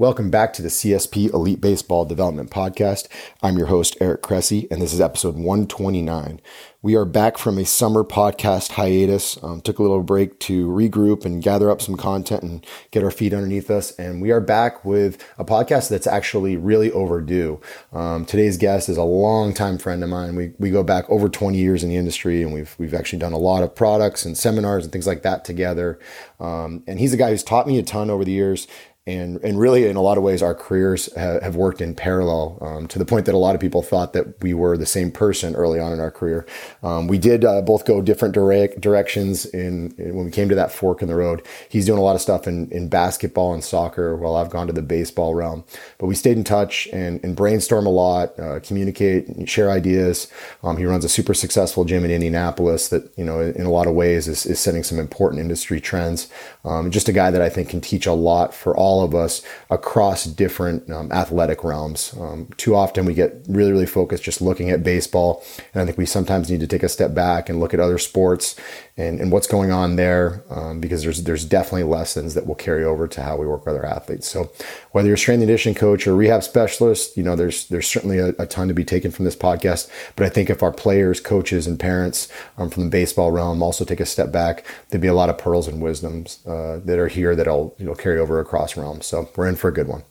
Welcome back to the CSP Elite Baseball Development Podcast. I'm your host, Eric Cressey, and this is episode 129. We are back from a summer podcast hiatus. Um, took a little break to regroup and gather up some content and get our feet underneath us. And we are back with a podcast that's actually really overdue. Um, today's guest is a longtime friend of mine. We, we go back over 20 years in the industry and we've, we've actually done a lot of products and seminars and things like that together. Um, and he's a guy who's taught me a ton over the years and and really in a lot of ways our careers have, have worked in parallel um, to the point that a lot of people thought that we were the same person early on in our career. Um, we did uh, both go different direct directions in, in, when we came to that fork in the road. He's doing a lot of stuff in, in basketball and soccer while i've gone to the baseball realm. But we stayed in touch and, and brainstorm a lot uh, communicate share ideas. Um, he runs a super successful gym in indianapolis that you know in a lot of ways is, is setting some important industry trends. Um, just a guy that i think can teach a lot for all all of us across different um, athletic realms. Um, too often we get really, really focused just looking at baseball. And I think we sometimes need to take a step back and look at other sports and, and what's going on there um, because there's, there's definitely lessons that will carry over to how we work with our athletes. So whether you're a strength and conditioning coach or rehab specialist, you know, there's, there's certainly a, a, ton to be taken from this podcast. But I think if our players, coaches, and parents um, from the baseball realm also take a step back, there'd be a lot of pearls and wisdoms uh, that are here that'll you know carry over across realms. So we're in for a good one.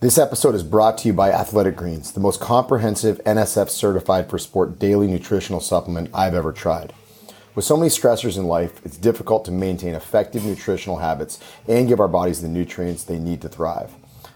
This episode is brought to you by Athletic Greens, the most comprehensive NSF certified for sport daily nutritional supplement I've ever tried. With so many stressors in life, it's difficult to maintain effective nutritional habits and give our bodies the nutrients they need to thrive.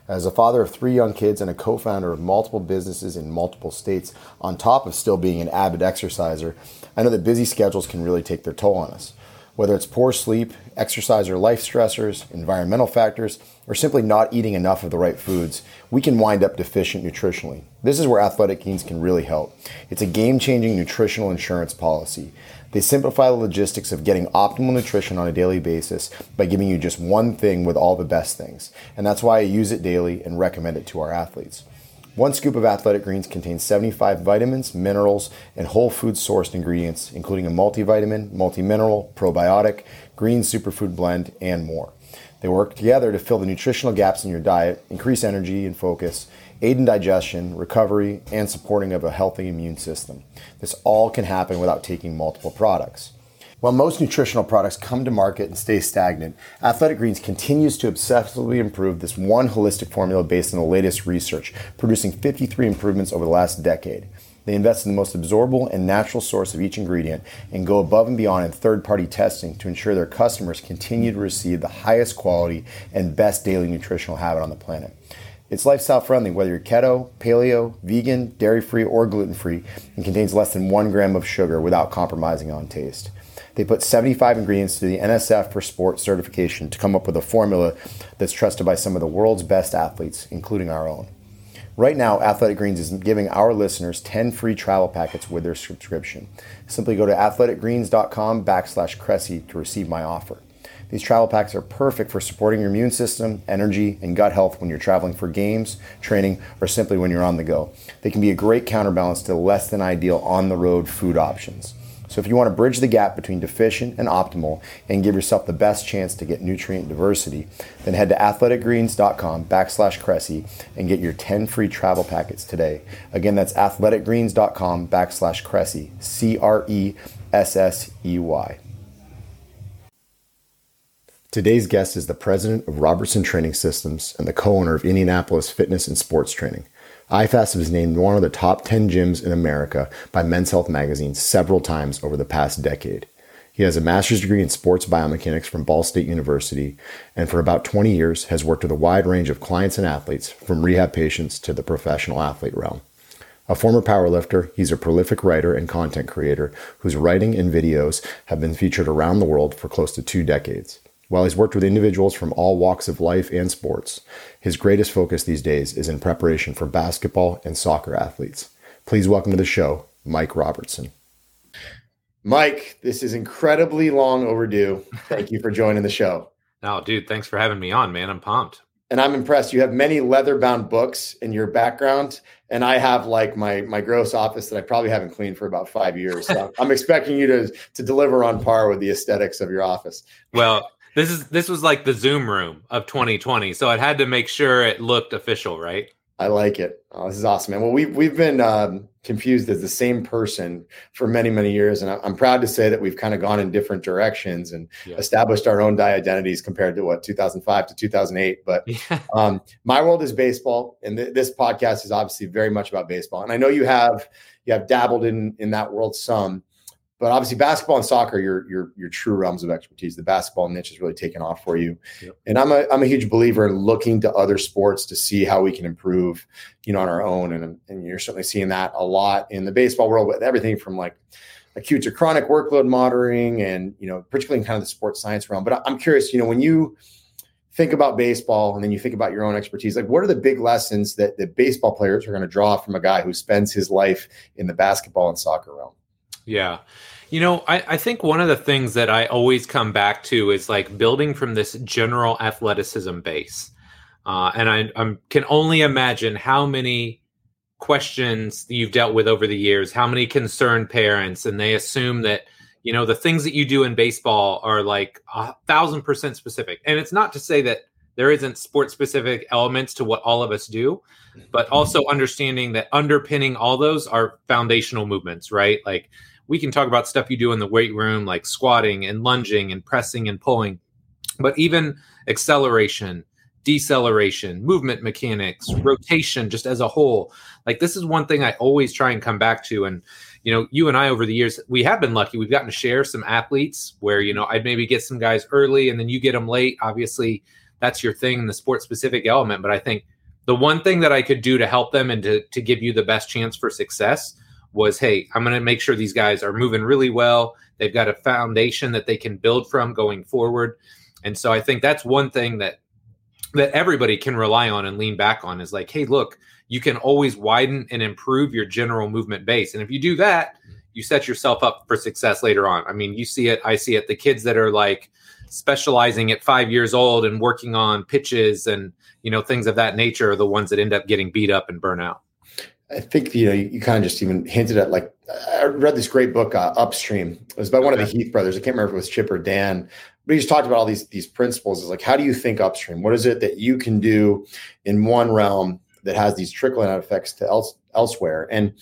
As a father of three young kids and a co founder of multiple businesses in multiple states, on top of still being an avid exerciser, I know that busy schedules can really take their toll on us. Whether it's poor sleep, exercise or life stressors, environmental factors, or simply not eating enough of the right foods, we can wind up deficient nutritionally. This is where Athletic Greens can really help. It's a game changing nutritional insurance policy. They simplify the logistics of getting optimal nutrition on a daily basis by giving you just one thing with all the best things. And that's why I use it daily and recommend it to our athletes. One scoop of Athletic Greens contains 75 vitamins, minerals, and whole food sourced ingredients, including a multivitamin, multimineral, probiotic, green superfood blend, and more. They work together to fill the nutritional gaps in your diet, increase energy and focus, aid in digestion, recovery, and supporting of a healthy immune system. This all can happen without taking multiple products. While most nutritional products come to market and stay stagnant, Athletic Greens continues to obsessively improve this one holistic formula based on the latest research, producing 53 improvements over the last decade. They invest in the most absorbable and natural source of each ingredient and go above and beyond in third party testing to ensure their customers continue to receive the highest quality and best daily nutritional habit on the planet. It's lifestyle friendly whether you're keto, paleo, vegan, dairy free, or gluten free, and contains less than one gram of sugar without compromising on taste. They put 75 ingredients through the NSF for Sport certification to come up with a formula that's trusted by some of the world's best athletes, including our own. Right now, Athletic Greens is giving our listeners 10 free travel packets with their subscription. Simply go to athleticgreens.com backslash Cressey to receive my offer. These travel packs are perfect for supporting your immune system, energy, and gut health when you're traveling for games, training, or simply when you're on the go. They can be a great counterbalance to less than ideal on the road food options. So if you want to bridge the gap between deficient and optimal and give yourself the best chance to get nutrient diversity, then head to athleticgreens.com backslash Cressey and get your 10 free travel packets today. Again, that's athleticgreens.com backslash Cressey, C-R-E-S-S-E-Y. Today's guest is the president of Robertson Training Systems and the co-owner of Indianapolis Fitness and Sports Training. IFAST was named one of the top 10 gyms in America by Men's Health magazine several times over the past decade. He has a master's degree in sports biomechanics from Ball State University, and for about 20 years has worked with a wide range of clients and athletes, from rehab patients to the professional athlete realm. A former powerlifter, he's a prolific writer and content creator whose writing and videos have been featured around the world for close to two decades. While he's worked with individuals from all walks of life and sports, his greatest focus these days is in preparation for basketball and soccer athletes. Please welcome to the show, Mike Robertson. Mike, this is incredibly long overdue. Thank you for joining the show. No, dude, thanks for having me on, man. I'm pumped. And I'm impressed. You have many leather bound books in your background. And I have like my my gross office that I probably haven't cleaned for about five years. So I'm expecting you to to deliver on par with the aesthetics of your office. Well, this is this was like the Zoom room of 2020, so it had to make sure it looked official, right? I like it. Oh, this is awesome, man. Well, we've we've been um, confused as the same person for many many years, and I'm proud to say that we've kind of gone in different directions and yeah. established our own identities compared to what 2005 to 2008. But yeah. um, my world is baseball, and th- this podcast is obviously very much about baseball. And I know you have you have dabbled in in that world some but obviously basketball and soccer are your your your true realms of expertise. The basketball niche has really taken off for you. Yep. and i'm a i'm a huge believer in looking to other sports to see how we can improve you know on our own. And and you're certainly seeing that a lot in the baseball world with everything from like acute to chronic workload monitoring and you know particularly in kind of the sports science realm. But i'm curious you know when you think about baseball and then you think about your own expertise like what are the big lessons that the baseball players are going to draw from a guy who spends his life in the basketball and soccer realm? Yeah. You know, I, I think one of the things that I always come back to is like building from this general athleticism base. Uh, and I I'm, can only imagine how many questions you've dealt with over the years, how many concerned parents, and they assume that, you know, the things that you do in baseball are like a thousand percent specific. And it's not to say that there isn't sport specific elements to what all of us do, but also understanding that underpinning all those are foundational movements, right? Like, we can talk about stuff you do in the weight room like squatting and lunging and pressing and pulling but even acceleration deceleration movement mechanics rotation just as a whole. Like this is one thing i always try and come back to and you know you and i over the years we have been lucky. We've gotten to share some athletes where you know i'd maybe get some guys early and then you get them late. Obviously that's your thing the sport specific element but i think the one thing that i could do to help them and to, to give you the best chance for success was hey, I'm going to make sure these guys are moving really well. They've got a foundation that they can build from going forward. And so I think that's one thing that that everybody can rely on and lean back on is like, hey, look, you can always widen and improve your general movement base. And if you do that, you set yourself up for success later on. I mean, you see it, I see it. The kids that are like specializing at five years old and working on pitches and you know things of that nature are the ones that end up getting beat up and burn out. I think you know you, you, kind of just even hinted at like I read this great book uh, Upstream. It was by one of the Heath brothers. I can't remember if it was Chip or Dan, but he just talked about all these these principles. Is like how do you think upstream? What is it that you can do in one realm that has these trickling out effects to else, elsewhere? And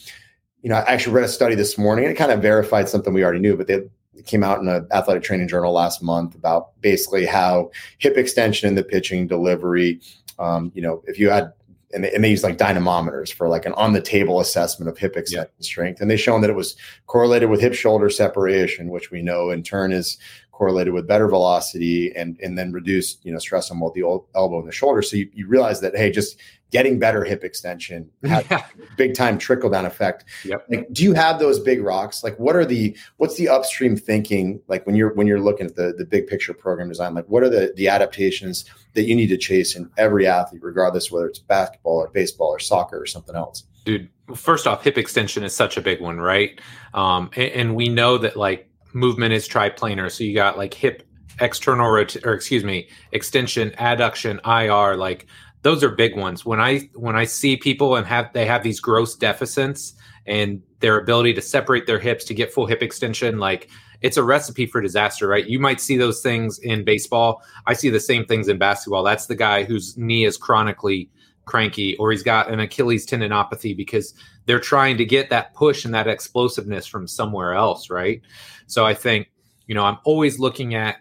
you know, I actually read a study this morning and it kind of verified something we already knew, but they came out in an athletic training journal last month about basically how hip extension in the pitching delivery. Um, you know, if you had and they, and they use like dynamometers for like an on the table assessment of hip extension yeah. strength. And they shown that it was correlated with hip shoulder separation, which we know in turn is correlated with better velocity and and then reduced you know stress on both the elbow and the shoulder. So you, you realize that hey, just getting better hip extension yeah. big time trickle down effect. Yep. Like, do you have those big rocks? Like, what are the what's the upstream thinking? Like when you're when you're looking at the the big picture program design, like what are the the adaptations that you need to chase in every athlete, regardless whether it's basketball or baseball or soccer or something else? Dude, first off, hip extension is such a big one, right? Um, and, and we know that like movement is triplanar, so you got like hip external rot- or excuse me extension adduction ir like those are big ones. When I when I see people and have they have these gross deficits and their ability to separate their hips to get full hip extension, like it's a recipe for disaster, right? You might see those things in baseball. I see the same things in basketball. That's the guy whose knee is chronically cranky or he's got an Achilles tendinopathy because they're trying to get that push and that explosiveness from somewhere else, right? So I think, you know, I'm always looking at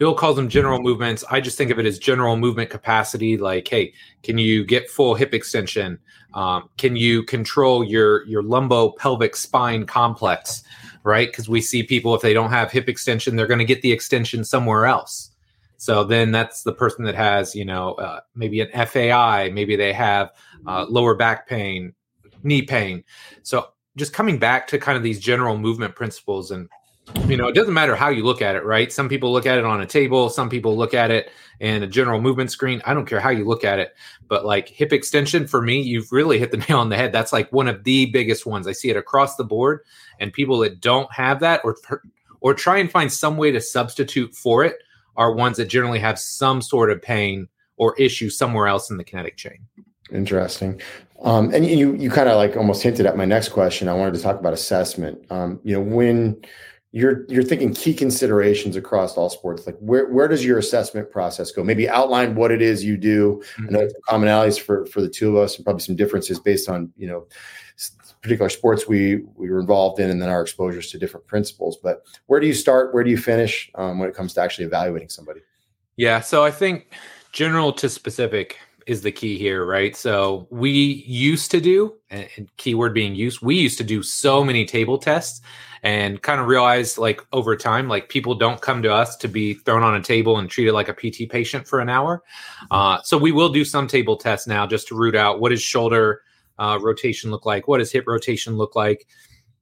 Bill calls them general movements. I just think of it as general movement capacity. Like, hey, can you get full hip extension? Um, can you control your your lumbo pelvic spine complex? Right, because we see people if they don't have hip extension, they're going to get the extension somewhere else. So then that's the person that has, you know, uh, maybe an FAI, maybe they have uh, lower back pain, knee pain. So just coming back to kind of these general movement principles and you know, it doesn't matter how you look at it, right? Some people look at it on a table, some people look at it in a general movement screen. I don't care how you look at it, but like hip extension for me, you've really hit the nail on the head. That's like one of the biggest ones. I see it across the board, and people that don't have that or or try and find some way to substitute for it are ones that generally have some sort of pain or issue somewhere else in the kinetic chain. Interesting. Um, and you you kind of like almost hinted at my next question. I wanted to talk about assessment. Um, you know, when you're you're thinking key considerations across all sports. Like where where does your assessment process go? Maybe outline what it is you do. Mm-hmm. I know commonalities for for the two of us, and probably some differences based on you know particular sports we we were involved in, and then our exposures to different principles. But where do you start? Where do you finish um, when it comes to actually evaluating somebody? Yeah, so I think general to specific is the key here, right? So we used to do, and keyword being used, we used to do so many table tests and kind of realized like over time, like people don't come to us to be thrown on a table and treated like a PT patient for an hour. Uh, so we will do some table tests now just to root out what does shoulder uh, rotation look like, what does hip rotation look like.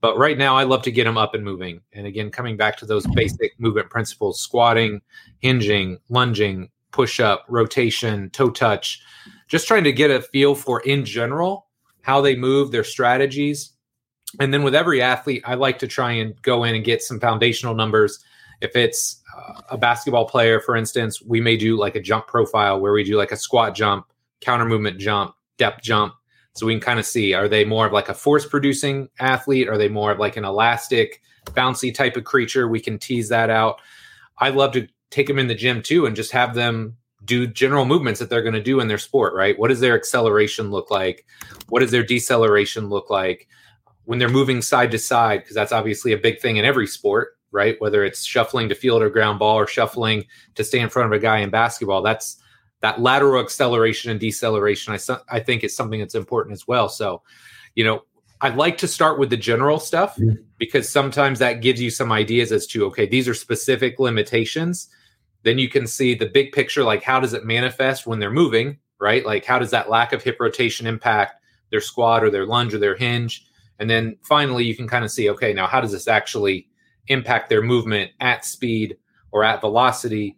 But right now, I love to get them up and moving. And again, coming back to those basic movement principles squatting, hinging, lunging, push up, rotation, toe touch, just trying to get a feel for in general how they move, their strategies. And then with every athlete, I like to try and go in and get some foundational numbers. If it's uh, a basketball player, for instance, we may do like a jump profile where we do like a squat jump, counter movement jump, depth jump. So we can kind of see are they more of like a force producing athlete? Are they more of like an elastic, bouncy type of creature? We can tease that out. I love to take them in the gym too and just have them do general movements that they're going to do in their sport, right? What does their acceleration look like? What does their deceleration look like? When they're moving side to side, because that's obviously a big thing in every sport, right? Whether it's shuffling to field or ground ball or shuffling to stay in front of a guy in basketball, that's that lateral acceleration and deceleration. I, I think is something that's important as well. So, you know, I'd like to start with the general stuff mm-hmm. because sometimes that gives you some ideas as to okay, these are specific limitations then you can see the big picture like how does it manifest when they're moving right? Like how does that lack of hip rotation impact their squat or their lunge or their hinge? And then finally you can kind of see okay now how does this actually impact their movement at speed or at velocity?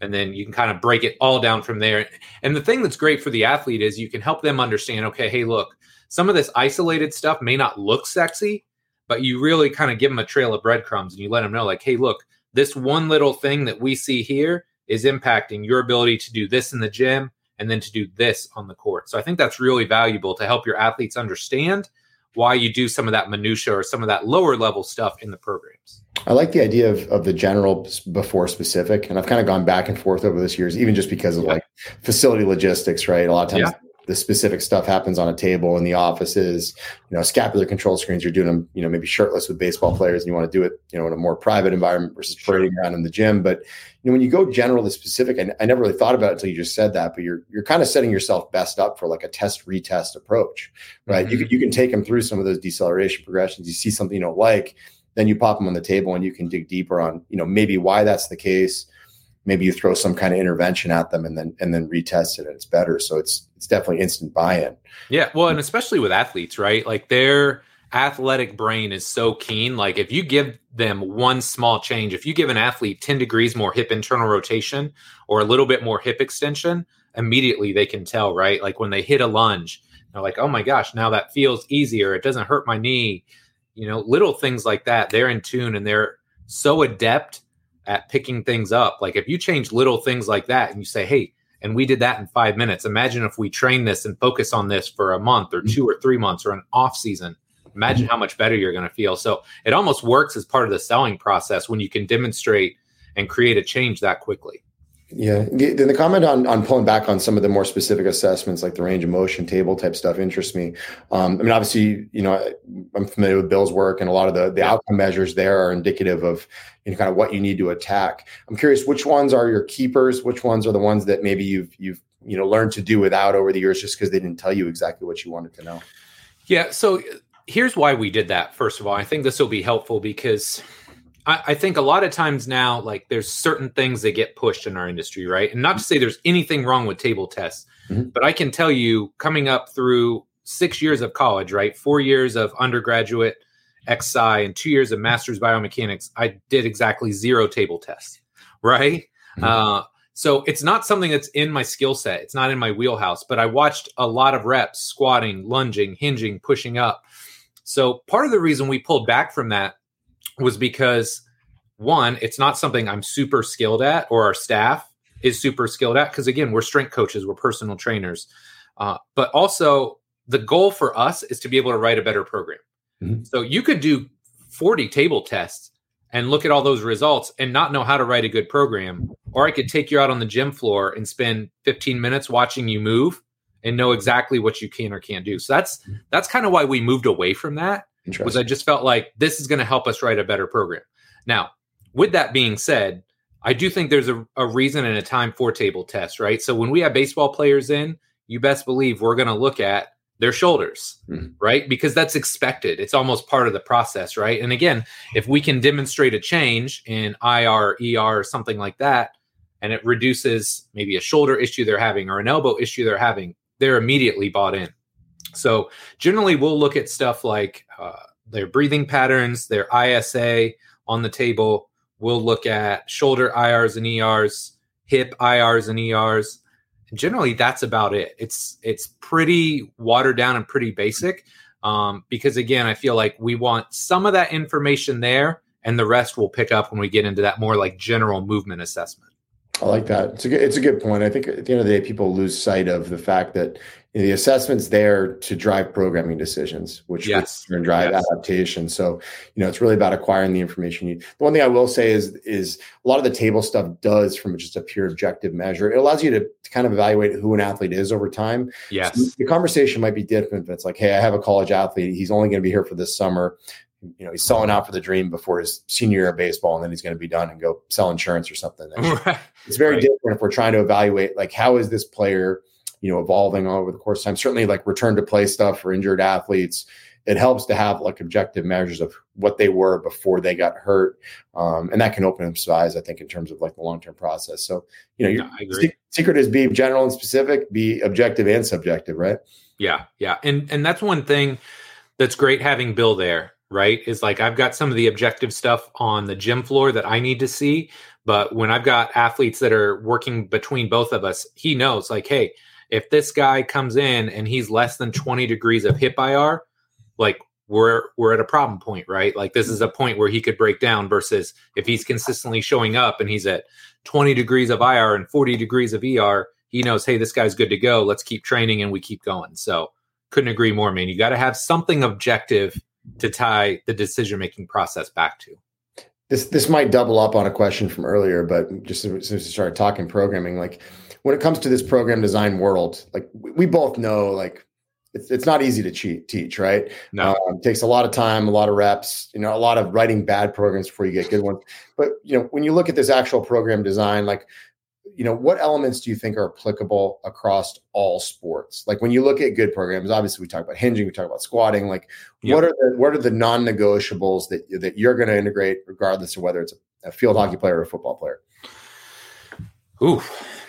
And then you can kind of break it all down from there. And the thing that's great for the athlete is you can help them understand okay hey look some of this isolated stuff may not look sexy but you really kind of give them a trail of breadcrumbs and you let them know like hey look this one little thing that we see here is impacting your ability to do this in the gym and then to do this on the court. So I think that's really valuable to help your athletes understand why you do some of that minutia or some of that lower level stuff in the programs. I like the idea of, of the general before specific, and I've kind of gone back and forth over this years, even just because of yeah. like facility logistics, right? A lot of times yeah the specific stuff happens on a table in the offices, you know, scapular control screens, you're doing them, you know, maybe shirtless with baseball players and you want to do it, you know, in a more private environment versus parading around in the gym. But, you know, when you go general to specific, I, I never really thought about it until you just said that, but you're, you're kind of setting yourself best up for like a test retest approach, right? Mm-hmm. You can, you can take them through some of those deceleration progressions. You see something you don't like, then you pop them on the table and you can dig deeper on, you know, maybe why that's the case maybe you throw some kind of intervention at them and then and then retest it and it's better. So it's it's definitely instant buy-in. Yeah well and especially with athletes right? Like their athletic brain is so keen. Like if you give them one small change if you give an athlete 10 degrees more hip internal rotation or a little bit more hip extension immediately they can tell right? Like when they hit a lunge they're like oh my gosh now that feels easier. It doesn't hurt my knee. You know little things like that they're in tune and they're so adept at picking things up. Like if you change little things like that and you say, hey, and we did that in five minutes. Imagine if we train this and focus on this for a month or mm-hmm. two or three months or an off season. Imagine mm-hmm. how much better you're going to feel. So it almost works as part of the selling process when you can demonstrate and create a change that quickly. Yeah. Then the comment on, on pulling back on some of the more specific assessments, like the range of motion table type stuff, interests me. Um, I mean, obviously, you know, I'm familiar with Bill's work, and a lot of the, the outcome measures there are indicative of you know, kind of what you need to attack. I'm curious, which ones are your keepers? Which ones are the ones that maybe you've you've you know learned to do without over the years, just because they didn't tell you exactly what you wanted to know? Yeah. So here's why we did that. First of all, I think this will be helpful because I, I, think a lot of times now, like there's certain things that get pushed in our industry, right? And not to say there's anything wrong with table tests, mm-hmm. but I can tell you coming up through six years of college, right? Four years of undergraduate XI and two years of master's biomechanics, I did exactly zero table tests, right? Mm-hmm. Uh, so it's not something that's in my skill set. It's not in my wheelhouse, but I watched a lot of reps, squatting, lunging, hinging, pushing up. So part of the reason we pulled back from that was because one, it's not something I'm super skilled at, or our staff is super skilled at. Because again, we're strength coaches, we're personal trainers. Uh, but also, the goal for us is to be able to write a better program. Mm-hmm. So you could do 40 table tests and look at all those results and not know how to write a good program. Or I could take you out on the gym floor and spend 15 minutes watching you move and know exactly what you can or can't do. So that's that's kind of why we moved away from that. Was I just felt like this is going to help us write a better program. Now, with that being said, I do think there's a, a reason and a time for table test, right? So when we have baseball players in, you best believe we're going to look at their shoulders, mm-hmm. right? Because that's expected. It's almost part of the process, right? And again, if we can demonstrate a change in IR, ER, or something like that, and it reduces maybe a shoulder issue they're having or an elbow issue they're having, they're immediately bought in. So generally, we'll look at stuff like uh, their breathing patterns, their ISA on the table. We'll look at shoulder IRs and ERs, hip IRs and ERs generally that's about it it's it's pretty watered down and pretty basic um, because again i feel like we want some of that information there and the rest will pick up when we get into that more like general movement assessment I like that. It's a good, it's a good point. I think at the end of the day, people lose sight of the fact that you know, the assessment's there to drive programming decisions, which yes. and drive yes. adaptation. So, you know, it's really about acquiring the information. You, the one thing I will say is, is a lot of the table stuff does from just a pure objective measure. It allows you to, to kind of evaluate who an athlete is over time. Yes. So the conversation might be different, but it's like, hey, I have a college athlete. He's only going to be here for this summer you know, he's selling out for the dream before his senior year of baseball, and then he's going to be done and go sell insurance or something. Right. It's very right. different if we're trying to evaluate like how is this player, you know, evolving over the course of time. Certainly, like return to play stuff for injured athletes. It helps to have like objective measures of what they were before they got hurt, um, and that can open up some eyes, I think, in terms of like the long term process. So, you know, your yeah, secret is be general and specific, be objective and subjective, right? Yeah, yeah, and and that's one thing that's great having Bill there right? Is like I've got some of the objective stuff on the gym floor that I need to see. But when I've got athletes that are working between both of us, he knows like, hey, if this guy comes in and he's less than 20 degrees of hip IR, like we're we're at a problem point, right? Like this is a point where he could break down versus if he's consistently showing up and he's at 20 degrees of IR and 40 degrees of ER, he knows, hey, this guy's good to go. Let's keep training and we keep going. So couldn't agree more, man. You got to have something objective to tie the decision making process back to. This this might double up on a question from earlier, but just since we started talking programming, like when it comes to this program design world, like we both know, like it's, it's not easy to cheat, teach, right? No, um, takes a lot of time, a lot of reps, you know, a lot of writing bad programs before you get good ones. But you know, when you look at this actual program design, like you know what elements do you think are applicable across all sports like when you look at good programs obviously we talk about hinging we talk about squatting like yep. what are the what are the non-negotiables that that you're going to integrate regardless of whether it's a, a, field hockey player or a football player ooh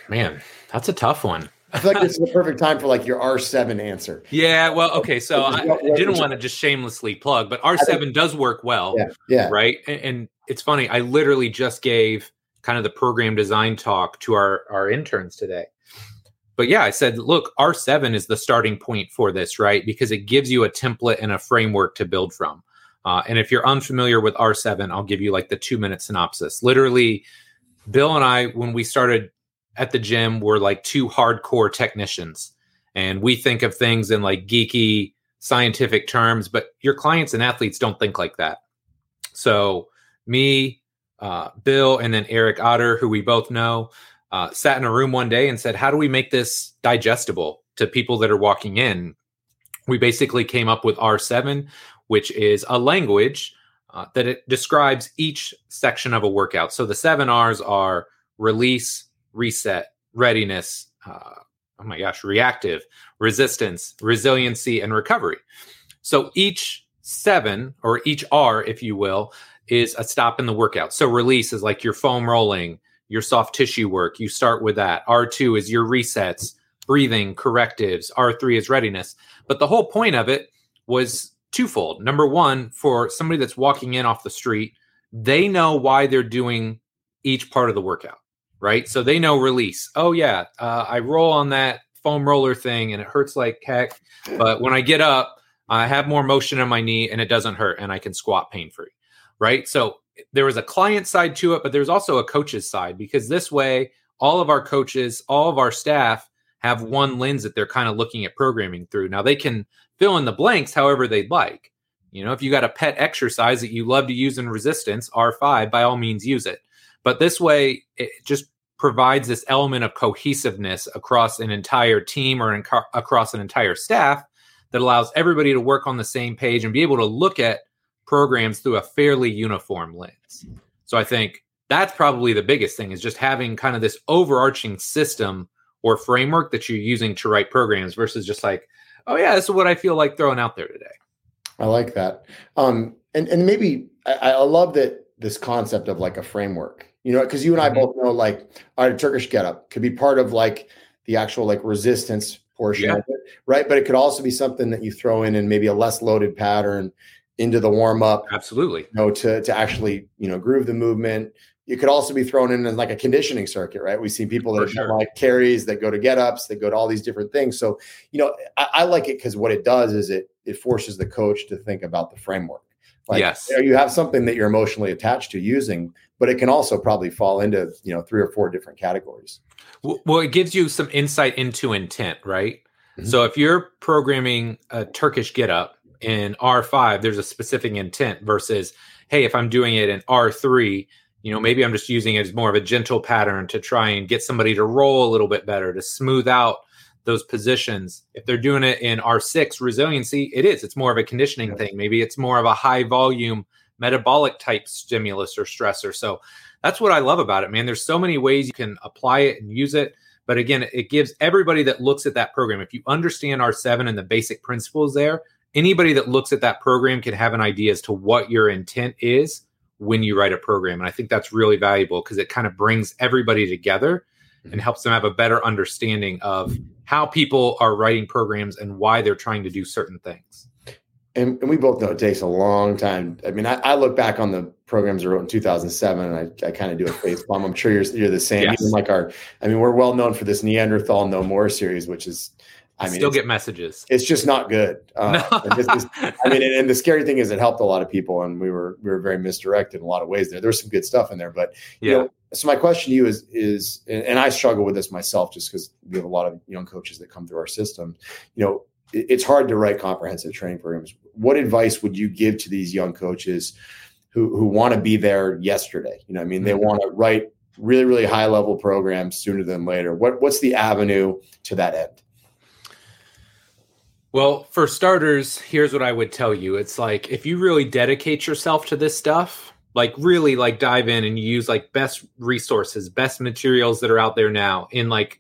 man that's a tough one I feel like this is the perfect time for like your R7 answer. Yeah, well, okay. So I, didn't want to just shamelessly plug, but R7 does work well. Yeah. yeah. Right. And, and, it's funny. I literally just gave kind of the program design talk to our our interns today. But yeah, I said, look, R7 is the starting point for this, right? Because it gives you a template and a framework to build from. Uh, and if you're unfamiliar with R7, I'll give you like the two minute synopsis. Literally, Bill and I, when we started at the gym, were like two hardcore technicians. And we think of things in like geeky scientific terms, but your clients and athletes don't think like that. So, me, uh, Bill and then Eric Oetter, who we both know, uh, sat in a room one day and said, How do we make this digestible to people that are walking in? We basically came up with R7, which is a language uh, that it describes each section of a workout. So the seven R's are release, reset, readiness, uh, oh my gosh, reactive, resistance, resiliency, and recovery. So each seven, or each R, if you will, is a stop in the workout. So release is like your foam rolling, your soft tissue work. You start with that. R2 is your resets, breathing, correctives. R3 is readiness. But the whole point of it was twofold. Number one, for somebody that's walking in off the street, they know why they're doing each part of the workout, right? So they know release. Oh, yeah, uh, I roll on that foam roller thing and it hurts like heck. But when I get up, I have more motion in my knee and it doesn't hurt and I can squat pain free right? So there was a client side to it, but there's also a coach's side because this way, all of our coaches, all of our staff have one lens that they're kind of looking at programming through. Now they can fill in the blanks however they'd like. You know, if you got a pet exercise that you love to use in resistance, R5, by all means use it. But this way, it just provides this element of cohesiveness across an entire team or across an entire staff that allows everybody to work on the same page and be able to look at programs through a fairly uniform lens. So I think that's probably the biggest thing is just having kind of this overarching system or framework that you're using to write programs versus just like, oh yeah, this is what I feel like throwing out there today. I like that. Um, and and maybe I, I love that this concept of like a framework. You know, because you and I mm-hmm. both know like our Turkish getup could be part of like the actual like resistance portion yeah. of it, right? But it could also be something that you throw in and maybe a less loaded pattern into the warm up. Absolutely. You know, to to actually you know groove the movement. You could also be thrown in as like a conditioning circuit, right? We see people that are like carries that go to get ups, that go to all these different things. So, you know, I, I like it because what it does is it it forces the coach to think about the framework. Like, yes. You, know, you have something that you're emotionally attached to using, but it can also probably fall into, you know, three or four different categories. Well, it gives you some insight into intent, right? Mm-hmm. So if you're programming a Turkish get up in R5, there's a specific intent versus, hey, if I'm doing it in R3, you know, maybe I'm just using it as more of a gentle pattern to try and get somebody to roll a little bit better, to smooth out those positions. If they're doing it in R6 resiliency, it is. It's more of a conditioning thing. Maybe it's more of a high volume metabolic type stimulus or stressor. So that's what I love about it, man. There's so many ways you can apply it and use it. But again, it gives everybody that looks at that program, if you understand R7 and the basic principles there, anybody that looks at that program can have an idea as to what your intent is when you write a program. And I think that's really valuable because it kind of brings everybody together and helps them have a better understanding of how people are writing programs and why they're trying to do certain things. And, and we both know it takes a long time. I mean, I, I look back on the programs I wrote in 2007, and I, I kind of do a face palm. I'm sure you're, you're the same. Yes. Even like our, I mean, we're well known for this Neanderthal No More series, which is, I mean, still get messages. It's just not good. Uh, is, I mean, and, and, the scary thing is, it helped a lot of people, and we were we were very misdirected in a lot of ways. There, there was some good stuff in there, but yeah. You know, so my question to you is is, and I struggle with this myself, just because we have a lot of young coaches that come through our system. You know, it's hard to write comprehensive training programs. What advice would you give to these young coaches who who want to be there yesterday? You know, I mean, they mm-hmm. want to write really really high level programs sooner than later. What what's the avenue to that end? Well, for starters, here's what I would tell you. It's like if you really dedicate yourself to this stuff, like really like dive in and use like best resources, best materials that are out there now in like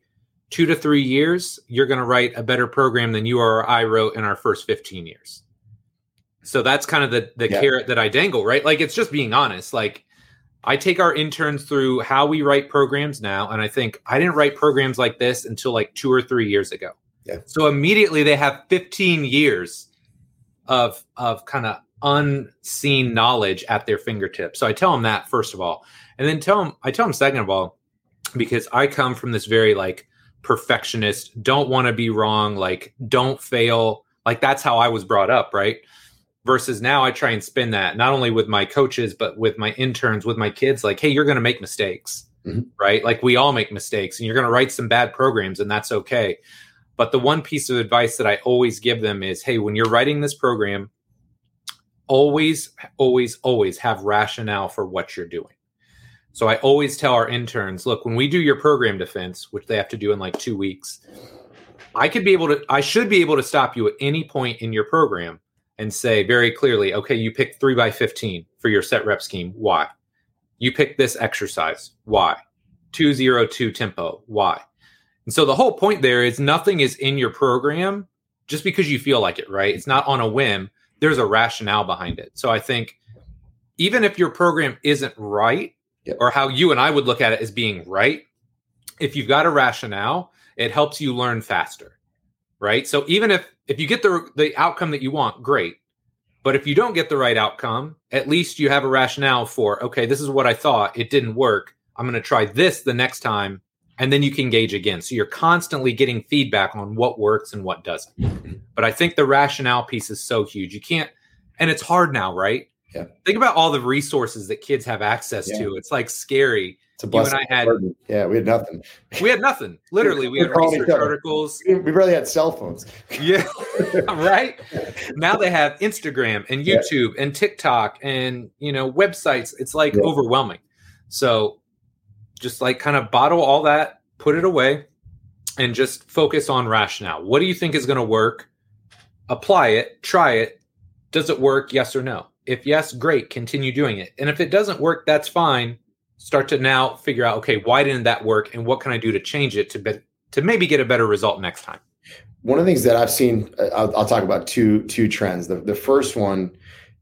two to three years, you're going to write a better program than you or I wrote in our first 15 years. So that's kind of the the yeah. carrot that I dangle, right? Like it's just being honest. Like I take our interns through how we write programs now, and I think I didn't write programs like this until like two or three years ago. Yeah. So immediately they have 15 years of of kind of unseen knowledge at their fingertips. So I tell them that first of all, and then tell them I tell them second of all because I come from this very like perfectionist, don't want to be wrong, like don't fail. Like that's how I was brought up, right? Versus now I try and spin that not only with my coaches, but with my interns, with my kids, like, hey, you're going to make mistakes, mm-hmm. right? Like we all make mistakes and you're going to write some bad programs and that's okay. But the one piece of advice that I always give them is hey, when you're writing this program, always, always, always have rationale for what you're doing. So I always tell our interns, look, when we do your program defense, which they have to do in like two weeks, I could be able to, I should be able to stop you at any point in your program and say very clearly, okay, you picked three by 15 for your set rep scheme. Why? You picked this exercise. Why? 202 tempo. Why? And so the whole point there is nothing is in your program just because you feel like it, right? It's not on a whim. There's a rationale behind it. So I think even if your program isn't right, yep. or how you and I would look at it as being right, if you've got a rationale, it helps you learn faster. Right. So even if if you get the the outcome that you want, great. But if you don't get the right outcome, at least you have a rationale for, okay, this is what I thought. It didn't work. I'm going to try this the next time. And then you can gauge again. So you're constantly getting feedback on what works and what doesn't. But I think the rationale piece is so huge. You can't, and it's hard now, right? Yeah. Think about all the resources that kids have access yeah. to. It's like scary. It's a blessing. You and I had, yeah, we had nothing. We had nothing. Literally, we had research articles. We barely had cell phones. Yeah, right. Now they have Instagram and YouTube yeah. and TikTok and you know websites. It's like yeah. overwhelming. So, just like kind of bottle all that, put it away, and just focus on rationale. What do you think is going to work? Apply it. Try it. Does it work? Yes or no? If yes, great. Continue doing it. And if it doesn't work, that's fine start to now figure out okay why didn't that work and what can i do to change it to be, to maybe get a better result next time one of the things that i've seen uh, i'll, I'll talk about two two trends the, the first one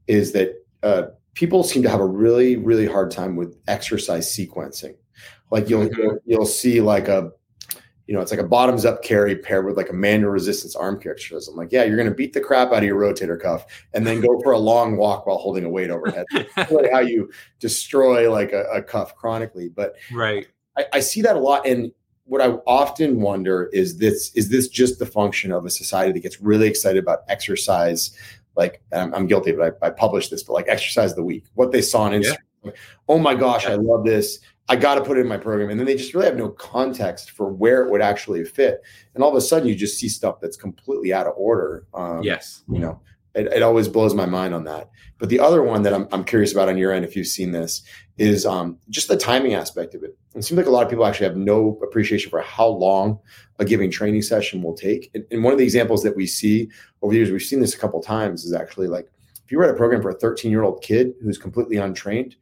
is that uh, people seem to have a really really hard time with exercise sequencing like you'll mm-hmm. you'll, you'll see like a you know, it's like a bottoms up carry paired with like a manual resistance arm carry exercise. I'm like, yeah, you're going to beat the crap out of your rotator cuff and then go for a long walk while holding a weight overhead. Really how you destroy like a, a cuff chronically. But right, I, I, see that a lot. And what I often wonder is this: is this just the function of a society that gets really excited about exercise? Like, I'm, I'm, guilty, but I, I published this, but like exercise of the week, what they saw on Instagram. Yeah. Oh my gosh, yeah. I love this. I got to put it in my program. And then they just really have no context for where it would actually fit. And all of a sudden, you just see stuff that's completely out of order. Um, yes. You know, it, it, always blows my mind on that. But the other one that I'm, I'm curious about on your end, if you've seen this, is um, just the timing aspect of it. It seems like a lot of people actually have no appreciation for how long a giving training session will take. And, and one of the examples that we see over the years, we've seen this a couple times, is actually like if you write a program for a 13 year old kid who's completely untrained,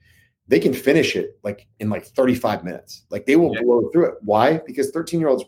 they can finish it like in like 35 minutes. Like they will yeah. blow through it. Why? Because 13 year olds,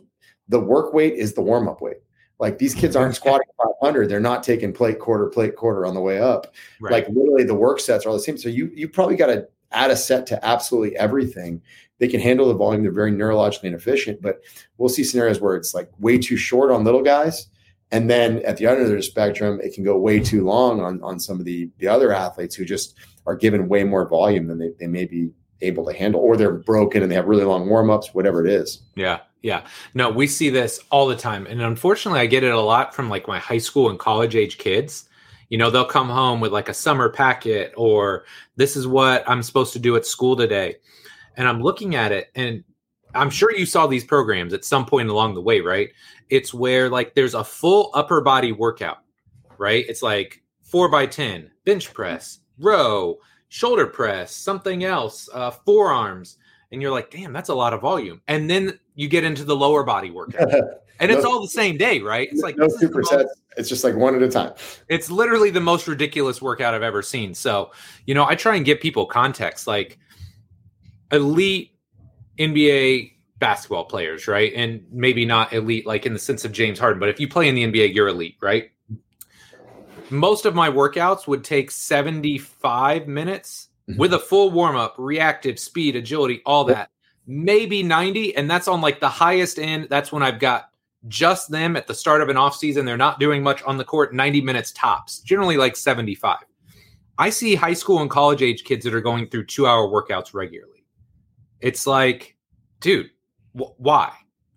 the work weight is the warm up weight. Like these kids aren't squatting 500. They're not taking plate quarter, plate quarter on the way up. Right. Like literally the work sets are all the same. So you, you probably got to add a set to absolutely everything. They can handle the volume. They're very neurologically inefficient, but we'll see scenarios where it's like way too short on little guys. And then at the other end of the spectrum, it can go way too long on, on some of the, the other athletes who just – are given way more volume than they, they may be able to handle, or they're broken and they have really long warm ups, whatever it is. Yeah. Yeah. No, we see this all the time. And unfortunately, I get it a lot from like my high school and college age kids. You know, they'll come home with like a summer packet or this is what I'm supposed to do at school today. And I'm looking at it and I'm sure you saw these programs at some point along the way, right? It's where like there's a full upper body workout, right? It's like four by 10, bench press, row, shoulder press, something else, uh, forearms, and you're like, damn, that's a lot of volume. And then you get into the lower body workout. And no, it's all the same day, right? It's like no supersets. It's just like one at a time. It's literally the most ridiculous workout I've ever seen. So, you know, I try and give people context like elite NBA basketball players, right? And maybe not elite like in the sense of James Harden, but if you play in the NBA, you're elite, right? Most of my workouts would take 75 minutes mm-hmm. with a full warm up, reactive speed, agility, all that. Maybe 90. And that's on like the highest end. That's when I've got just them at the start of an off season. They're not doing much on the court, 90 minutes tops, generally like 75. I see high school and college age kids that are going through two hour workouts regularly. It's like, dude, wh- why?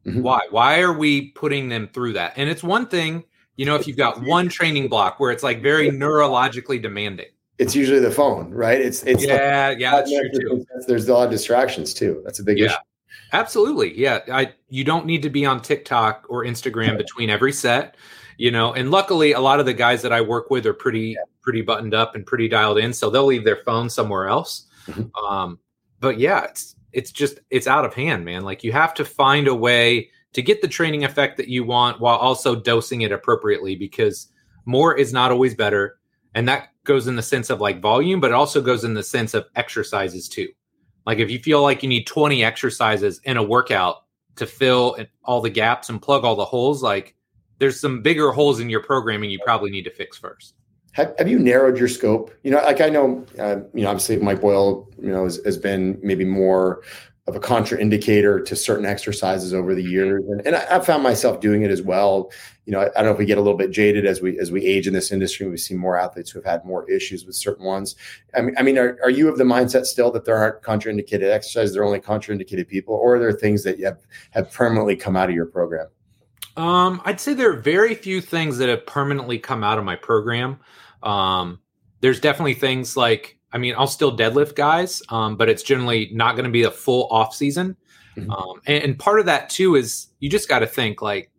Mm-hmm. Why? Why are we putting them through that? And it's one thing you know, if you've got one training block where it's like very neurologically demanding. It's usually the phone, right? It's it's yeah, like, yeah. That's true too. There's a lot of distractions too. That's a big yeah. issue. Absolutely, yeah. I you don't need to be on TikTok or Instagram between every set, you know. And luckily, a lot of the guys that I work with are pretty yeah. pretty buttoned up and pretty dialed in, so they'll leave their phone somewhere else. Mm-hmm. Um, but yeah, it's it's just it's out of hand, man. Like you have to find a way to get the training effect that you want while also dosing it appropriately because more is not always better. And that goes in the sense of like volume, but it also goes in the sense of exercises too. Like if you feel like you need 20 exercises in a workout to fill all the gaps and plug all the holes, like there's some bigger holes in your programming you probably need to fix first. Have, have you narrowed your scope? You know, like I know, uh, you know, obviously Mike Boyle, you know, has, has been maybe more of a contraindicator to certain exercises over the years, and, and I, have found myself doing it as well. You know, I, I, don't know if we get a little bit jaded as we as we age in this industry. We see more athletes who have had more issues with certain ones. I mean, I mean, are, are you of the mindset still that there aren't contraindicated exercises? They're only contraindicated people, or are there things that you have have permanently come out of your program? Um, I'd say there are very few things that have permanently come out of my program. Um, there's definitely things like I mean, I'll still deadlift guys, um, but it's generally not going to be a full off season. Mm-hmm. Um, and, and, part of that too is you just got to think like,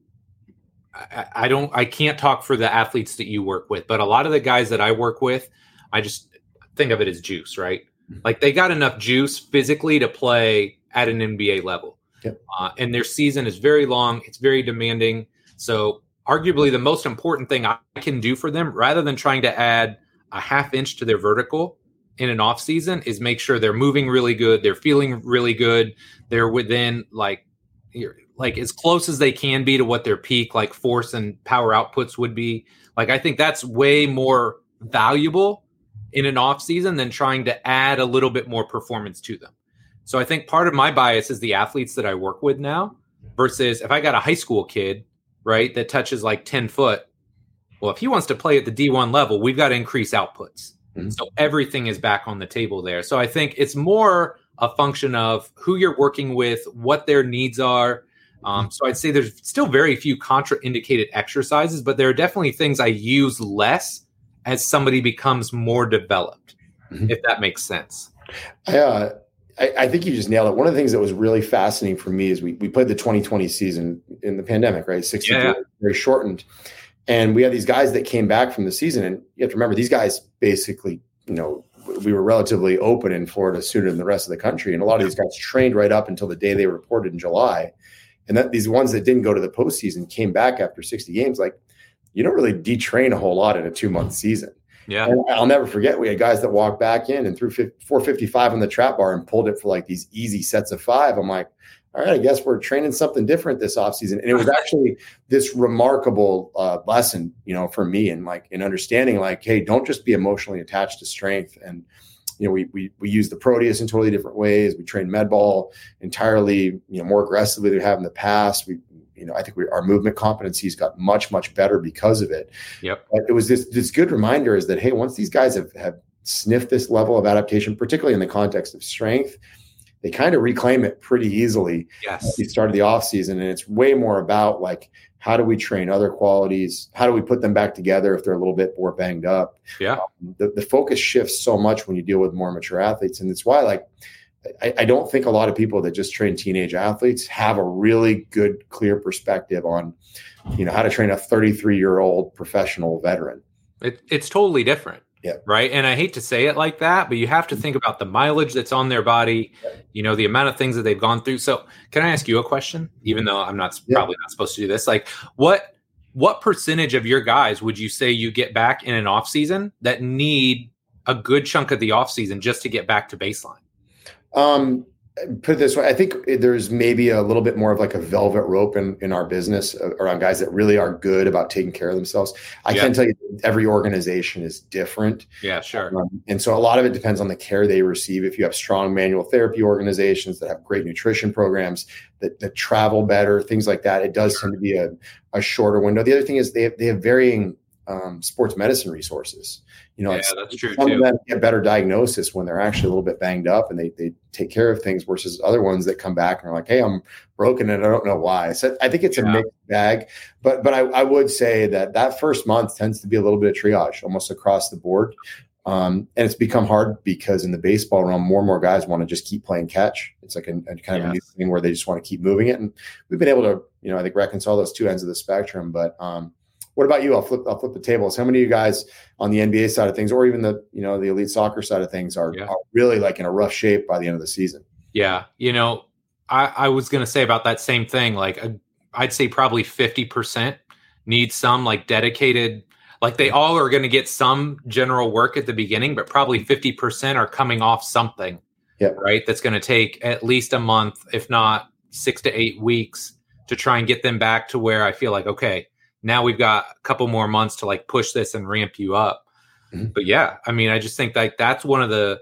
I, I, don't, I can't talk for the athletes that you work with, but a lot of the guys that I work with, I just think of it as juice, right? Mm-hmm. Like they got enough juice physically to play at an NBA level. Yep. Uh, and their season is very long, it's very demanding. So, arguably, the most important thing I can do for them, rather than trying to add a half inch to their vertical in an off season, is make sure they're moving really good, they're feeling really good, they're within like like as close as they can be to what their peak like force and power outputs would be. Like I think that's way more valuable in an off season than trying to add a little bit more performance to them. So I think part of my bias is the athletes that I work with now versus if I got a high school kid, right, that touches like 10 foot. Well, if he wants to play at the D1 level, we've got to increase outputs. Mm-hmm. So everything is back on the table there. So I think it's more a function of who you're working with, what their needs are. Um, so I'd say there's still very few contraindicated exercises, but there are definitely things I use less as somebody becomes more developed, mm-hmm. if that makes sense. Uh, I, I, think you just nailed it. One of the things that was really fascinating for me is we, we played the 2020 season in the pandemic, right? 60 yeah. very shortened. And we had these guys that came back from the season. And you have to remember, these guys basically, you know, we were relatively open in Florida sooner than the rest of the country. And a lot of these guys trained right up until the day they reported in July. And that these ones that didn't go to the postseason came back after 60 games. Like you don't really detrain a whole lot in a two month season. Yeah. And I'll never forget we had guys that walked back in and threw 455 on the trap bar and pulled it for like these easy sets of five. I'm like, all right, I guess we're training something different this offseason. And it was actually this remarkable uh, lesson, you know, for me and like in understanding like, hey, don't just be emotionally attached to strength. And, you know, we, we, we use the Proteus in totally different ways. We train med ball entirely, you know, more aggressively than we have in the past. We, you know, I think we, our movement competencies got much, much better because of it. Yep. But it was this this good reminder is that hey, once these guys have have sniffed this level of adaptation, particularly in the context of strength, they kind of reclaim it pretty easily. Yes. You started the off season, and it's way more about like how do we train other qualities? How do we put them back together if they're a little bit more banged up? Yeah. Um, the, the focus shifts so much when you deal with more mature athletes, and it's why like I, I, don't think a lot of people that just train teenage athletes have a really good, clear perspective on, you know, how to train a 33 year old professional veteran. It, it's totally different. Yeah. Right. And I hate to say it like that, but you have to think about the mileage that's on their body, you know, the amount of things that they've gone through. So, can I ask you a question? Even though I'm not probably not supposed to do this, like what what percentage of your guys would you say you get back in an off season that need a good chunk of the off season just to get back to baseline? Um, put it this way, I think there's maybe a little bit more of like a velvet rope in, in our business around guys that really are good about taking care of themselves. I yeah. can tell you every organization is different. Yeah, sure. Um, and so a lot of it depends on the care they receive. If you have strong manual therapy organizations that have great nutrition programs that, that travel better, things like that, it does tend to be a, a shorter window. The other thing is they have, they have varying um, sports medicine resources. You know, yeah, that's true some too. of them get better diagnosis when they're actually a little bit banged up and they they take care of things versus other ones that come back and are like, hey, I'm broken and I don't know why. So I think it's a mixed bag. But but I, I would say that that first month tends to be a little bit of triage almost across the board. Um, and it's become hard because in the baseball realm, more and more guys want to just keep playing catch. It's like a, a kind of a new thing where they just want to keep moving it. And we've been able to, you know, I think reconcile those two ends of the spectrum. But um, what about you? I'll flip I'll flip the tables. How many of you guys on the NBA side of things, or even the you know the elite soccer side of things, are, yeah. are really like in a rough shape by the end of the season? Yeah, you know, I, I was going to say about that same thing. Like, a, I'd say probably fifty percent need some like dedicated. Like they all are going to get some general work at the beginning, but probably mm-hmm. fifty percent are coming off something. Yeah. Right. That's going to take at least a month, if not six to eight weeks, to try and get them back to where I feel like okay now we've got a couple more months to like push this and ramp you up. Mm-hmm. But yeah, I mean, I just think like that's one of the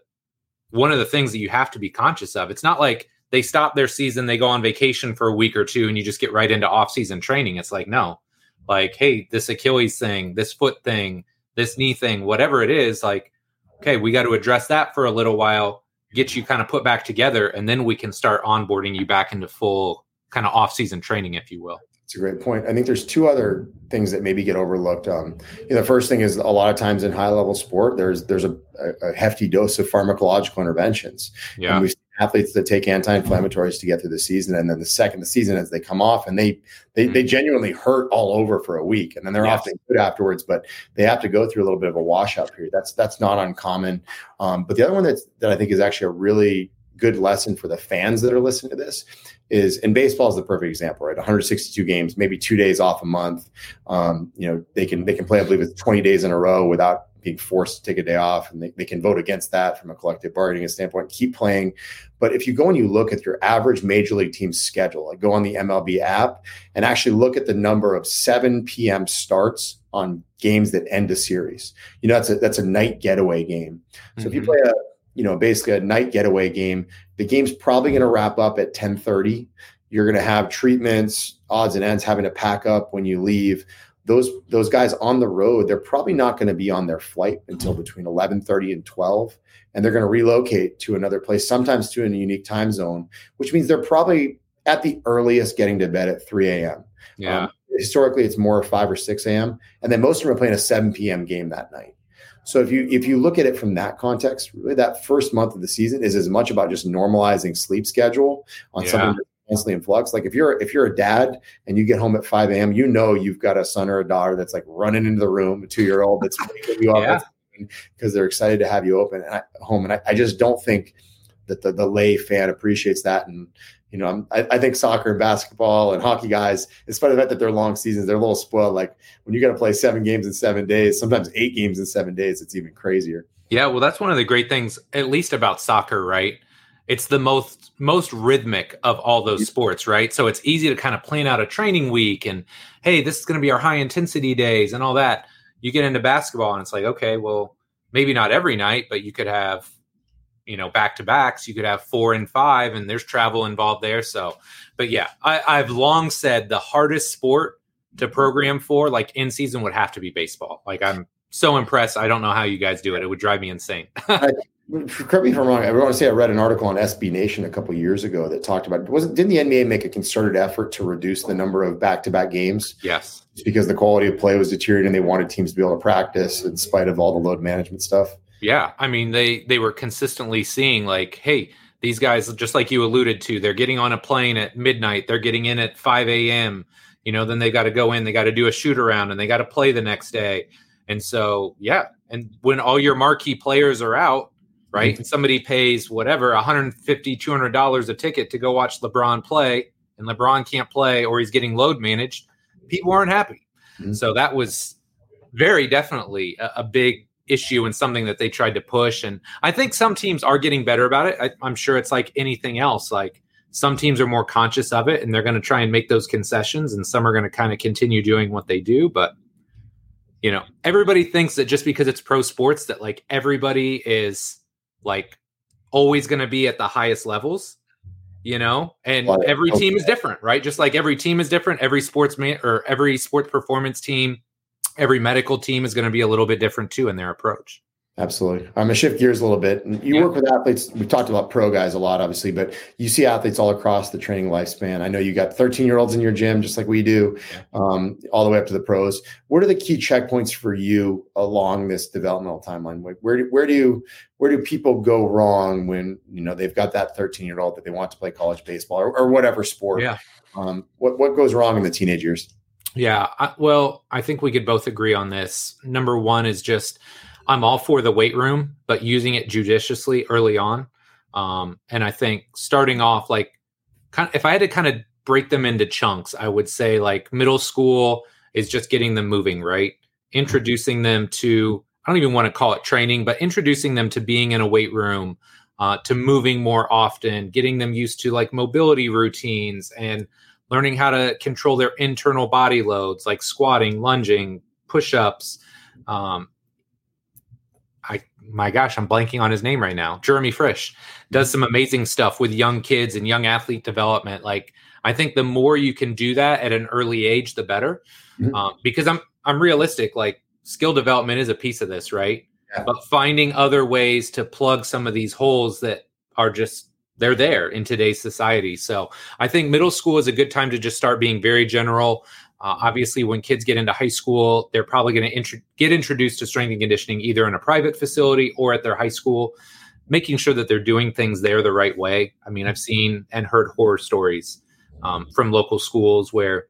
one of the things that you have to be conscious of. It's not like they stop their season, they go on vacation for a week or two, and you just get right into off-season training. It's like no, like hey, this Achilles thing, this foot thing, this knee thing, whatever it is, like okay, we got to address that for a little while, get you kind of put back together, and then we can start onboarding you back into full kind of off-season training, if you will. It's a great point. I think there's two other things that maybe get overlooked. Um, you know, the first thing is a lot of times in high level sport, there's there's a, a, hefty dose of pharmacological interventions. Yeah. And we've seen athletes that take anti-inflammatories to get through the season, and then the second the season as they come off, and they they mm-hmm. they genuinely hurt all over for a week, and then they're yes. often good afterwards, but they have to go through a little bit of a washout period. That's that's not uncommon. Um, but the other one that that I think is actually a really good lesson for the fans that are listening to this is and baseball is the perfect example right 162 games maybe two days off a month um, you know they can they can play i believe it's 20 days in a row without being forced to take a day off and they, they can vote against that from a collective bargaining standpoint keep playing but if you go and you look at your average major league team schedule like go on the mlb app and actually look at the number of 7 p.m starts on games that end a series you know that's a that's a night getaway game so mm-hmm. if you mm-hmm. play a you know, basically a night getaway game. The game's probably going to wrap up at 10:30. You're going to have treatments, odds and ends, having to pack up when you leave. Those those guys on the road, they're probably not going to be on their flight until between 11:30 and 12, and they're going to relocate to another place, sometimes to a unique time zone, which means they're probably at the earliest getting to bed at 3 a.m. Yeah. Um, historically, it's more 5 or 6 a.m. And then most of them are playing a 7 p.m. game that night. So if you if you look at it from that context, really that first month of the season is as much about just normalizing sleep schedule on yeah. something that's constantly in flux. Like if you're if you're a dad and you get home at 5 a.m., you know you've got a son or a daughter that's like running into the room, a two year old that's waking you up because they're excited to have you open at home. And I, I just don't think that the, the lay fan appreciates that. And you know, I, I, think soccer and basketball and hockey guys, in spite of the fact that they're long seasons, they're a little spoiled. Like when you got to play seven games in seven days, sometimes eight games in seven days, it's even crazier. Yeah, well, that's one of the great things, at least about soccer, right? It's the most most rhythmic of all those sports, right? So it's easy to kind of plan out a training week and hey, this is going to be our high intensity days and all that. You get into basketball and it's like, okay, well, maybe not every night, but you could have you know back to backs you could have four and five and there's travel involved there so but yeah I, i've long said the hardest sport to program for like in season would have to be baseball like i'm so impressed i don't know how you guys do it it would drive me insane correct me if I'm wrong. I want to say I read an article on SB Nation a couple years ago that talked about wasn't didn't the NBA make a concerted effort to reduce the number of back to back games? Yes, because the quality of play was deteriorating. They wanted teams to be able to practice in spite of all the load management stuff. Yeah, I mean they they were consistently seeing like, hey, these guys just like you alluded to, they're getting on a plane at midnight, they're getting in at 5 a.m. You know, then they got to go in, they got to do a shoot around, and they got to play the next day. And so, yeah, and when all your marquee players are out, right, mm-hmm. and somebody pays whatever 150 200 dollars a ticket to go watch LeBron play, and LeBron can't play or he's getting load managed, people aren't happy. Mm-hmm. So that was very definitely a, a big issue and something that they tried to push. And I think some teams are getting better about it. I, I'm sure it's like anything else. Like some teams are more conscious of it and they're going to try and make those concessions, and some are going to kind of continue doing what they do. But you know, everybody thinks that just because it's pro sports, that like everybody is like always going to be at the highest levels you know and well, every team is different right just like every team is different every sports man or every sports performance team every medical team is going to be a little bit different too in their approach. Absolutely. I'm gonna shift gears a little bit. You yeah. work with athletes. We've talked about pro guys a lot, obviously, but you see athletes all across the training lifespan. I know you got 13 year olds in your gym, just like we do, um, all the way up to the pros. What are the key checkpoints for you along this developmental timeline? Where do, where do you where do people go wrong when you know they've got that 13 year old that they want to play college baseball or, or whatever sport? Yeah. Um, what what goes wrong in the teenage years? Yeah. I, well, I think we could both agree on this. Number one is just I'm all for the weight room, but using it judiciously early on. Um, and I think starting off like kind of, if I had to kind of break them into chunks, I would say like middle school is just getting them moving, right? Introducing them to I don't even want to call it training, but introducing them to being in a weight room, uh, to moving more often, getting them used to like mobility routines and learning how to control their internal body loads like squatting, lunging, push ups. Um, I my gosh, I'm blanking on his name right now. Jeremy Frisch does some amazing stuff with young kids and young athlete development. Like I think the more you can do that at an early age, the better. Mm-hmm. Um, because I'm I'm realistic. Like skill development is a piece of this, right? Yeah. But finding other ways to plug some of these holes that are just they're there in today's society. So I think middle school is a good time to just start being very general. Uh, obviously, when kids get into high school, they're probably going to get introduced to strength and conditioning either in a private facility or at their high school, making sure that they're doing things there the right way. I mean, I've seen and heard horror stories um, from local schools where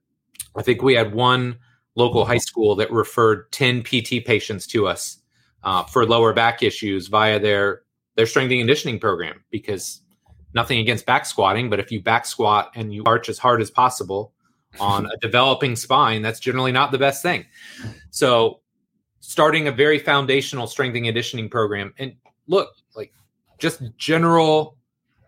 I think we had one local high school that referred 10 PT patients to us uh, for lower back issues via their their strength and conditioning program because nothing against back squatting, but if you back squat and you arch as hard as possible on a developing spine, that's generally not the best thing. So, starting a very foundational strength and conditioning program, and look, like just general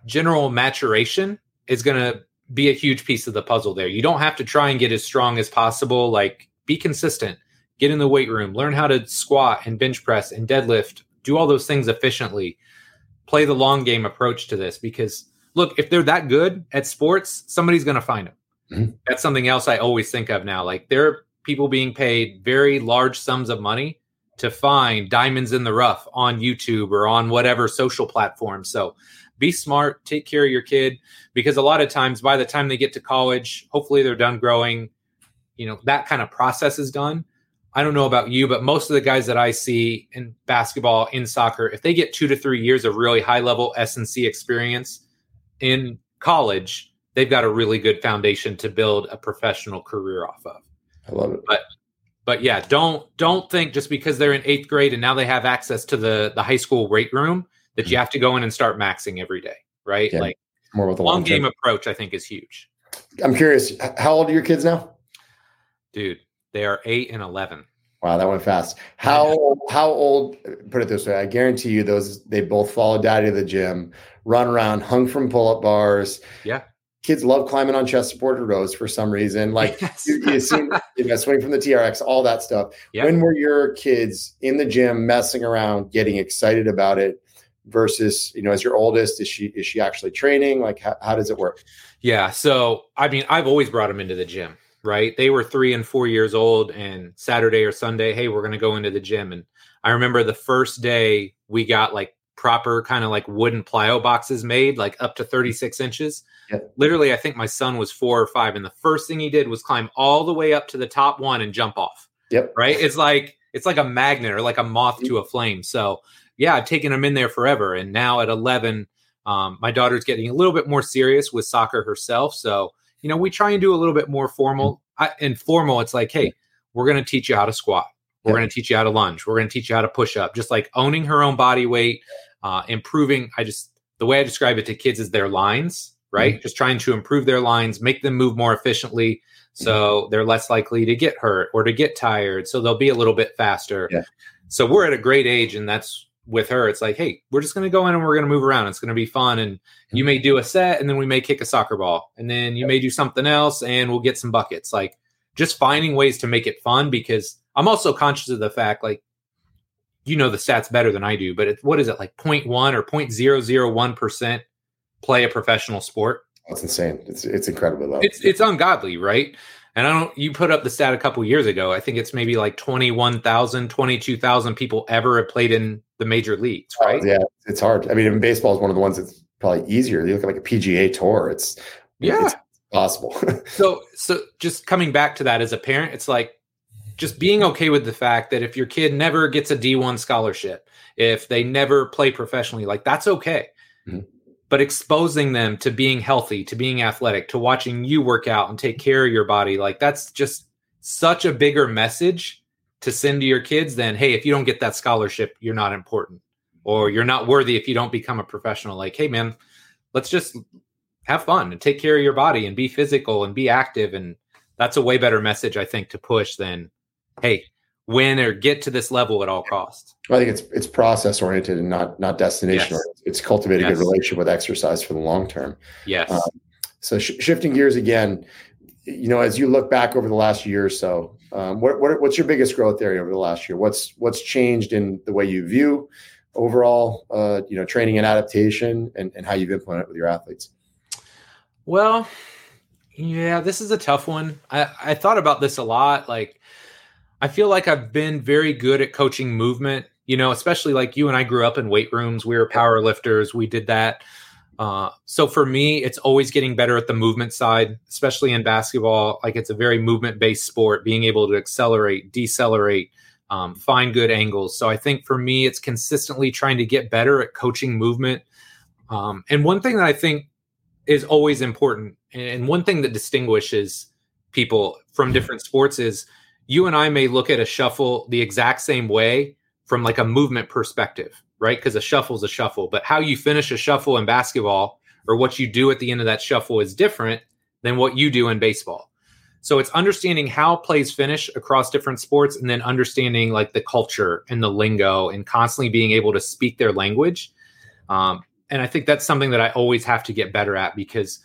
general maturation is going to be a huge piece of the puzzle there. You don't have to try and get as strong as possible. Like, be consistent, get in the weight room, learn how to squat and bench press and deadlift, do all those things efficiently. Play the long game approach to this because look, if they're that good at sports, somebody's going to find them. Mm-hmm. That's something else I always think of now. Like, there are people being paid very large sums of money to find diamonds in the rough on YouTube or on whatever social platform. So, be smart, take care of your kid because a lot of times by the time they get to college, hopefully they're done growing, you know, that kind of process is done. I don't know about you, but most of the guys that I see in basketball, in soccer, if they get two to three years of really high level S&C experience in college, they've got a really good foundation to build a professional career off of. I love it. But but yeah, don't don't think just because they're in eighth grade and now they have access to the the high school weight room that you mm-hmm. have to go in and start maxing every day, right? Yeah, like more with a long, long game approach, I think is huge. I'm curious, how old are your kids now? Dude, they are eight and eleven. Wow, that went fast. How how old? Put it this way, I guarantee you, those they both follow daddy to the gym, run around, hung from pull up bars. Yeah, kids love climbing on chest supported rows for some reason. Like yes. you, you see, you know, swing from the TRX, all that stuff. Yep. When were your kids in the gym messing around, getting excited about it? versus you know as your oldest is she is she actually training like how, how does it work yeah so i mean i've always brought them into the gym right? They were three and four years old and saturday or sunday hey we're going to go into the gym. And i remember the first day we got like proper kind of like wooden plyo boxes made like up to 36 inches. Yep. literally i think my son was four or five and the first thing he did was climb all the way up to the top one and jump off yep. right? It's like it's like a magnet or like a moth to a flame. So yeah, I've taken them in there forever. And now at 11, um, my daughter's getting a little bit more serious with soccer herself. So, you know, we try and do a little bit more formal. I, and formal, it's like, hey, we're going to teach you how to squat. We're yeah. going to teach you how to lunge. We're going to teach you how to push up. Just like owning her own body weight, uh, improving. I just, the way I describe it to kids is their lines, right? Mm-hmm. Just trying to improve their lines, make them move more efficiently. So mm-hmm. they're less likely to get hurt or to get tired. So they'll be a little bit faster. Yeah. So we're at a great age, and that's with her, it's like, hey, we're just going to go in and we're going to move around. It's going to be fun. And you may do a set and then we may kick a soccer ball. And then you may do something else and we'll get some buckets. Like just finding ways to make it fun because I'm also conscious of the fact, like, you know the stats better than I do, but it's what is it like 0.1 or 0.001% play a professional sport? That's insane. It's it's incredibly low. It's it's ungodly, right? And I don't, you put up the stat a couple years ago. I think it's maybe like 21,000, 22,000 people ever have played in the major leagues, oh, right? Yeah, it's hard. I mean, baseball is one of the ones that's probably easier. You look at like a PGA tour, it's, yeah, it's possible. so, so just coming back to that as a parent, it's like just being okay with the fact that if your kid never gets a D1 scholarship, if they never play professionally, like that's okay. But exposing them to being healthy, to being athletic, to watching you work out and take care of your body, like that's just such a bigger message to send to your kids than, hey, if you don't get that scholarship, you're not important or you're not worthy if you don't become a professional. Like, hey, man, let's just have fun and take care of your body and be physical and be active. And that's a way better message, I think, to push than, hey, win or get to this level at all costs. I think it's it's process oriented and not not destination. Yes. It's cultivate a good relationship with exercise for the long term. Yes. Um, so sh- shifting gears again, you know, as you look back over the last year or so, um, what, what what's your biggest growth area over the last year? What's what's changed in the way you view overall, uh, you know, training and adaptation, and, and how you've implemented it with your athletes? Well, yeah, this is a tough one. I I thought about this a lot, like I feel like I've been very good at coaching movement, you know, especially like you and I grew up in weight rooms. We were power lifters. We did that. Uh, so for me, it's always getting better at the movement side, especially in basketball. Like it's a very movement based sport, being able to accelerate, decelerate, um, find good angles. So I think for me, it's consistently trying to get better at coaching movement. Um, and one thing that I think is always important, and one thing that distinguishes people from different sports is you and I may look at a shuffle the exact same way from like a movement perspective right? Because a shuffle is a shuffle, but how you finish a shuffle in basketball or what you do at the end of that shuffle is different than what you do in baseball. So it's understanding how plays finish across different sports and then understanding like the culture and the lingo and constantly being able to speak their language. Um, and I think that's something that I always have to get better at because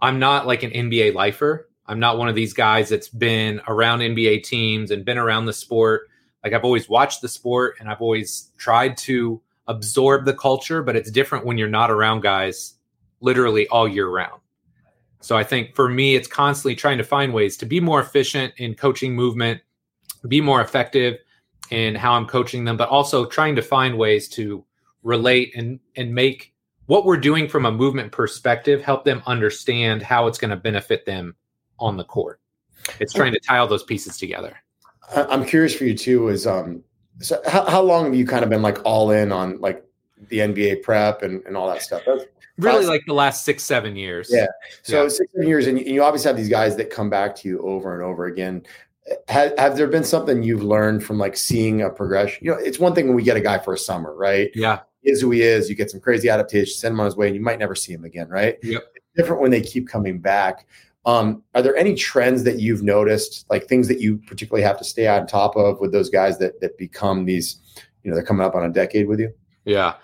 I'm not like an NBA lifer. I'm not one of these guys that's been around NBA teams and been around the sport. Like I've always watched the sport and I've always tried to absorb the culture, but it's different when you're not around guys literally all year round. So I think for me, it's constantly trying to find ways to be more efficient in coaching movement, be more effective in how I'm coaching them, but also trying to find ways to relate and and make what we're doing from a movement perspective help them understand how it's going to benefit them on the court. It's trying to tie all those pieces together. I'm curious for you too. Is um, so how, how long have you kind of been like all in on like the NBA prep and, and all that stuff? That's really like the last six, seven years. Yeah. So yeah. six, seven years, and you, and you obviously have these guys that come back to you over and over again. Have, have there been something you've learned from like seeing a progression? You know, it's one thing when we get a guy for a summer, right? Yeah. He is who he is. You get some crazy adaptation, send him on his way, and you might never see him again, right? Yep. It's different when they keep coming back. Um, are there any trends that you've noticed, like things that you particularly have to stay on top of with those guys that that become these, you know, they're coming up on a decade with you? Yeah.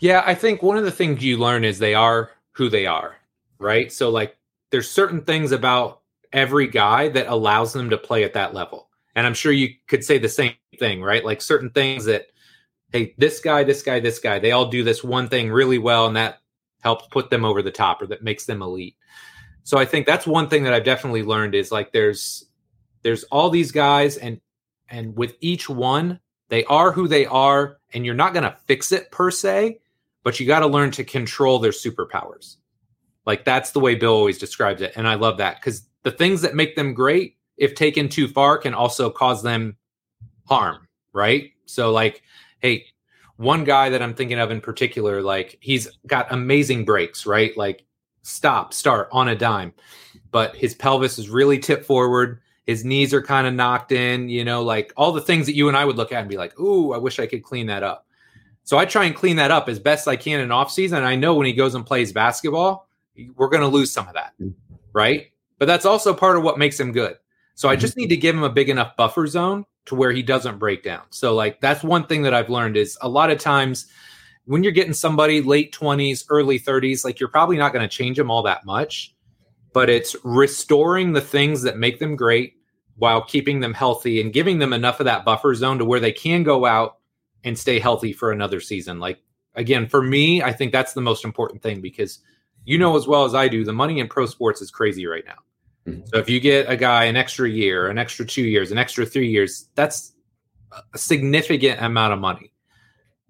Yeah, I think one of the things you learn is they are who they are, right? So like there's certain things about every guy that allows them to play at that level. And I'm sure you could say the same thing, right? Like certain things that hey, this guy, this guy, this guy, they all do this one thing really well and that helps put them over the top or that makes them elite. So I think that's one thing that I've definitely learned is like there's there's all these guys and and with each one they are who they are and you're not going to fix it per se, but you got to learn to control their superpowers. Like that's the way Bill always describes it and I love that cuz the things that make them great if taken too far can also cause them harm, right? So like hey, one guy that I'm thinking of in particular like he's got amazing breaks, right? Like stop, start on a dime. But his pelvis is really tipped forward. His knees are kind of knocked in, you know, like all the things that you and I would look at and be like, ooh, I wish I could clean that up. So I try and clean that up as best I can in off season. I know when he goes and plays basketball, we're going to lose some of that, mm. right? But that's also part of what makes him good. So I just mm-hmm. need to give him a big enough buffer zone to where he doesn't break down. So like that's one thing that I've learned is a lot of times when you're getting somebody late 20s, early 30s, like you're probably not going to change them all that much, but it's restoring the things that make them great while keeping them healthy and giving them enough of that buffer zone to where they can go out and stay healthy for another season. Like, again, for me, I think that's the most important thing because you know as well as I do, the money in pro sports is crazy right now. Mm-hmm. So if you get a guy an extra year, an extra two years, an extra three years, that's a significant amount of money.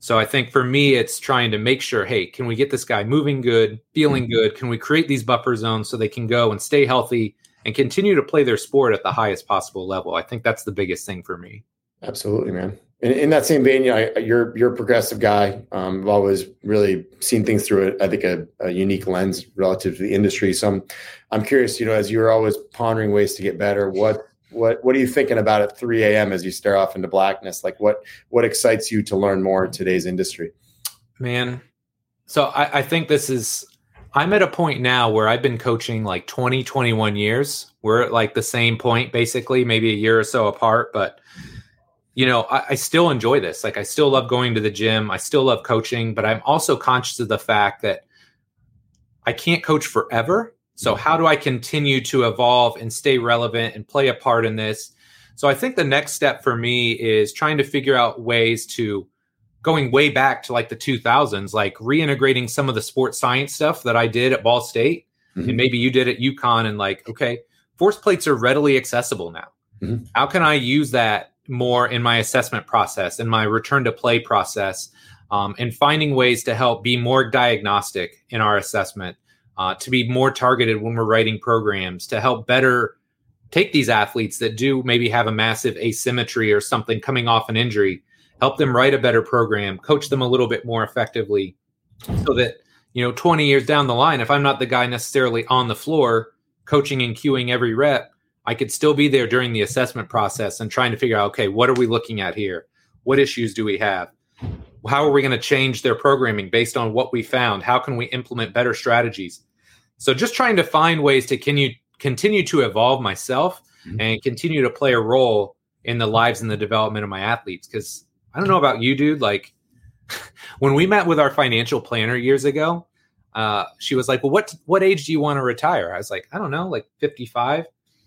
So I think for me, it's trying to make sure, hey, can we get this guy moving good, feeling mm-hmm. good? Can we create these buffer zones so they can go and stay healthy and continue to play their sport at the highest possible level? I think that's the biggest thing for me. Absolutely, man. In, in that same vein, you know, you're you're a progressive guy. Um, I've always really seen things through it. I think a, a, unique lens relative to the industry. So I'm, I'm curious. You know, as you're always pondering ways to get better, what what what are you thinking about at 3 a.m. as you stare off into blackness? Like what what excites you to learn more in today's industry? Man, so I, I think this is I'm at a point now where I've been coaching like 20, 21 years. We're at like the same point, basically, maybe a year or so apart, but you know, I, I, still enjoy this. Like I still love going to the gym. I still love coaching, but I'm also conscious of the fact that I can't coach forever. So, how do I continue to evolve and stay relevant and play a part in this? So, I think the next step for me is trying to figure out ways to going way back to like the 2000s, like reintegrating some of the sports science stuff that I did at Ball State mm-hmm. and maybe you did at UConn and like, okay, force plates are readily accessible now. Mm-hmm. How can I use that more in my assessment process, in my return to play process? um, and finding ways to help be more diagnostic in our assessment, uh, to be more targeted when we're writing programs, to help better take these athletes that do maybe have a massive asymmetry or something coming off an injury, help them write a better program, coach them a little bit more effectively, so that you know 20 years down the line, if I'm not the guy necessarily on the floor coaching and cueing every rep, I could still be there during the assessment process and trying to figure out, okay, what are we looking at here? What issues do we have? How are we going to change their programming based on what we found? How can we implement better strategies? So just trying to find ways to continue continue to evolve myself mm-hmm. and continue to play a role in the lives and the development of my athletes. Because I don't know about you, dude. Like when we met with our financial planner years ago, uh, she was like, "Well, what what age do you want to retire?" I was like, "I don't know, like 55."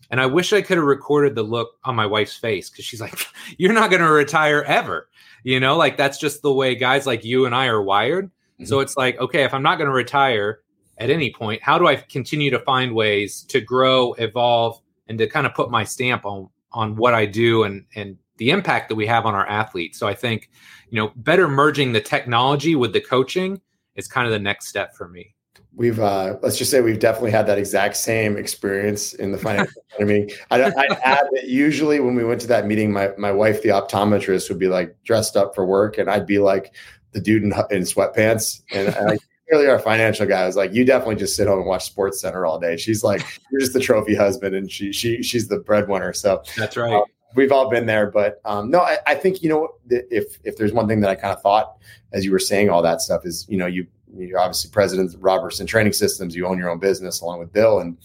And I wish I could have recorded the look on my wife's face because she's like, "You're not going to retire ever." You know, like that's just the way guys like you and I are wired. Mm-hmm. So it's like, okay, if I'm not going to retire at any point, how do I continue to find ways to grow, evolve, and to kind of put my stamp on on what I do and and the impact that we have on our athletes. So I think, you know, better merging the technology with the coaching is kind of the next step for me. We've uh, let's just say we've definitely had that exact same experience in the financial academy. I'd, I'd add that usually when we went to that meeting, my my wife, the optometrist, would be like dressed up for work, and I'd be like the dude in, in sweatpants, and I, clearly our financial guy was like, you definitely just sit home and watch Sports Center all day. She's like, you're just the trophy husband, and she she she's the breadwinner. So that's right. Um, we've all been there, but um, no, I, I, think you know if if there's one thing that I kind of thought as you were saying all that stuff is you know you you're obviously president of Robertson Training Systems. You own your own business along with Bill, and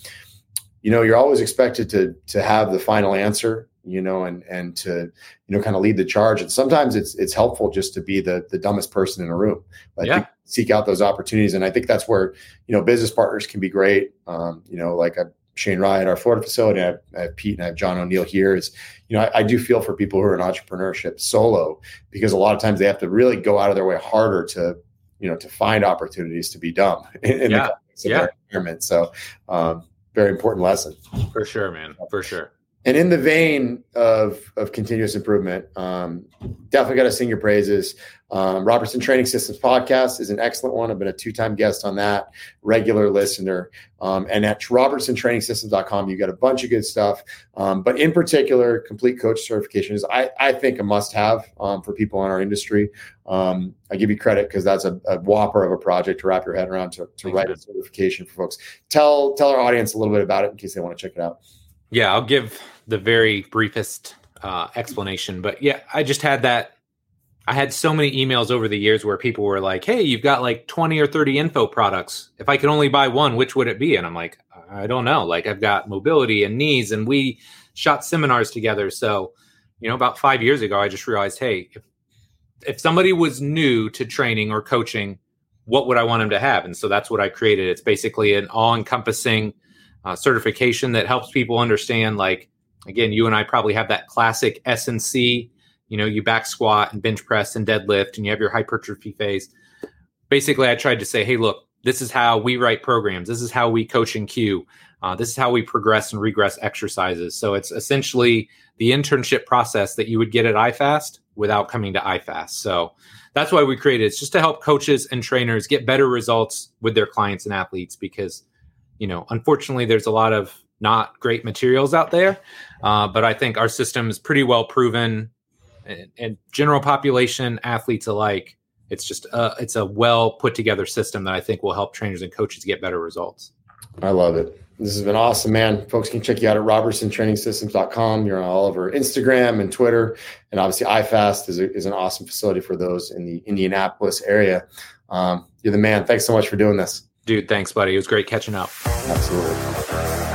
you know you're always expected to to have the final answer. You know, and and to you know kind of lead the charge. And sometimes it's it's helpful just to be the the dumbest person in a room. But yeah. Seek out those opportunities, and I think that's where you know business partners can be great. Um, you know, like a Shane Ryan, our Florida facility. I have, I have, Pete and I have John O'Neill here. Is you know I, I, do feel for people who are in entrepreneurship solo because a lot of times they have to really go out of their way harder to you know to find opportunities to be dumb in, in yeah. the yeah. environment. So um, very important lesson for sure, man, for sure. And in the vein of of continuous improvement, um, definitely got to sing your praises. Um, Robertson Training Systems podcast is an excellent one. I've been a two time guest on that, regular listener. Um, and at robertsontrainingsystems.com, you've got a bunch of good stuff. Um, but in particular, complete coach certification is, I, I think, a must have um, for people in our industry. Um, I give you credit because that's a, a, whopper of a project to wrap your head around to, to write a certification for folks. Tell tell our audience a little bit about it in case they want to check it out. Yeah, I'll give the very briefest uh, explanation. But yeah, I just had that. I had so many emails over the years where people were like, "Hey, you've got like 20 or 30 info products. If I could only buy one, which would it be?" And I'm like, "I don't know. Like I've got mobility and knees and we shot seminars together." So, you know, about 5 years ago, I just realized, "Hey, if if somebody was new to training or coaching, what would I want them to have?" And so that's what I created. It's basically an all-encompassing uh, certification that helps people understand like again, you and I probably have that classic S and C. You know, you back squat and bench press and deadlift, and you have your hypertrophy phase. Basically, I tried to say, hey, look, this is how we write programs. This is how we coach and cue. Uh, this is how we progress and regress exercises. So it's essentially the internship process that you would get at iFast without coming to iFast. So that's why we created it. It's just to help coaches and trainers get better results with their clients and athletes because, you know, unfortunately, there's a lot of not great materials out there. Uh, but I think our system is pretty well proven, and, and, general population athletes alike. It's just a, it's a well put together system that I think will help trainers and coaches get better results. I love it. This has been awesome, man. Folks can check you out at robertsontrainingsystems.com. You're on all over Instagram and Twitter. And obviously, iFast is, a, is an awesome facility for those in the Indianapolis area. Um, you're the man. Thanks so much for doing this. Dude, thanks, buddy. It was great catching up. Absolutely.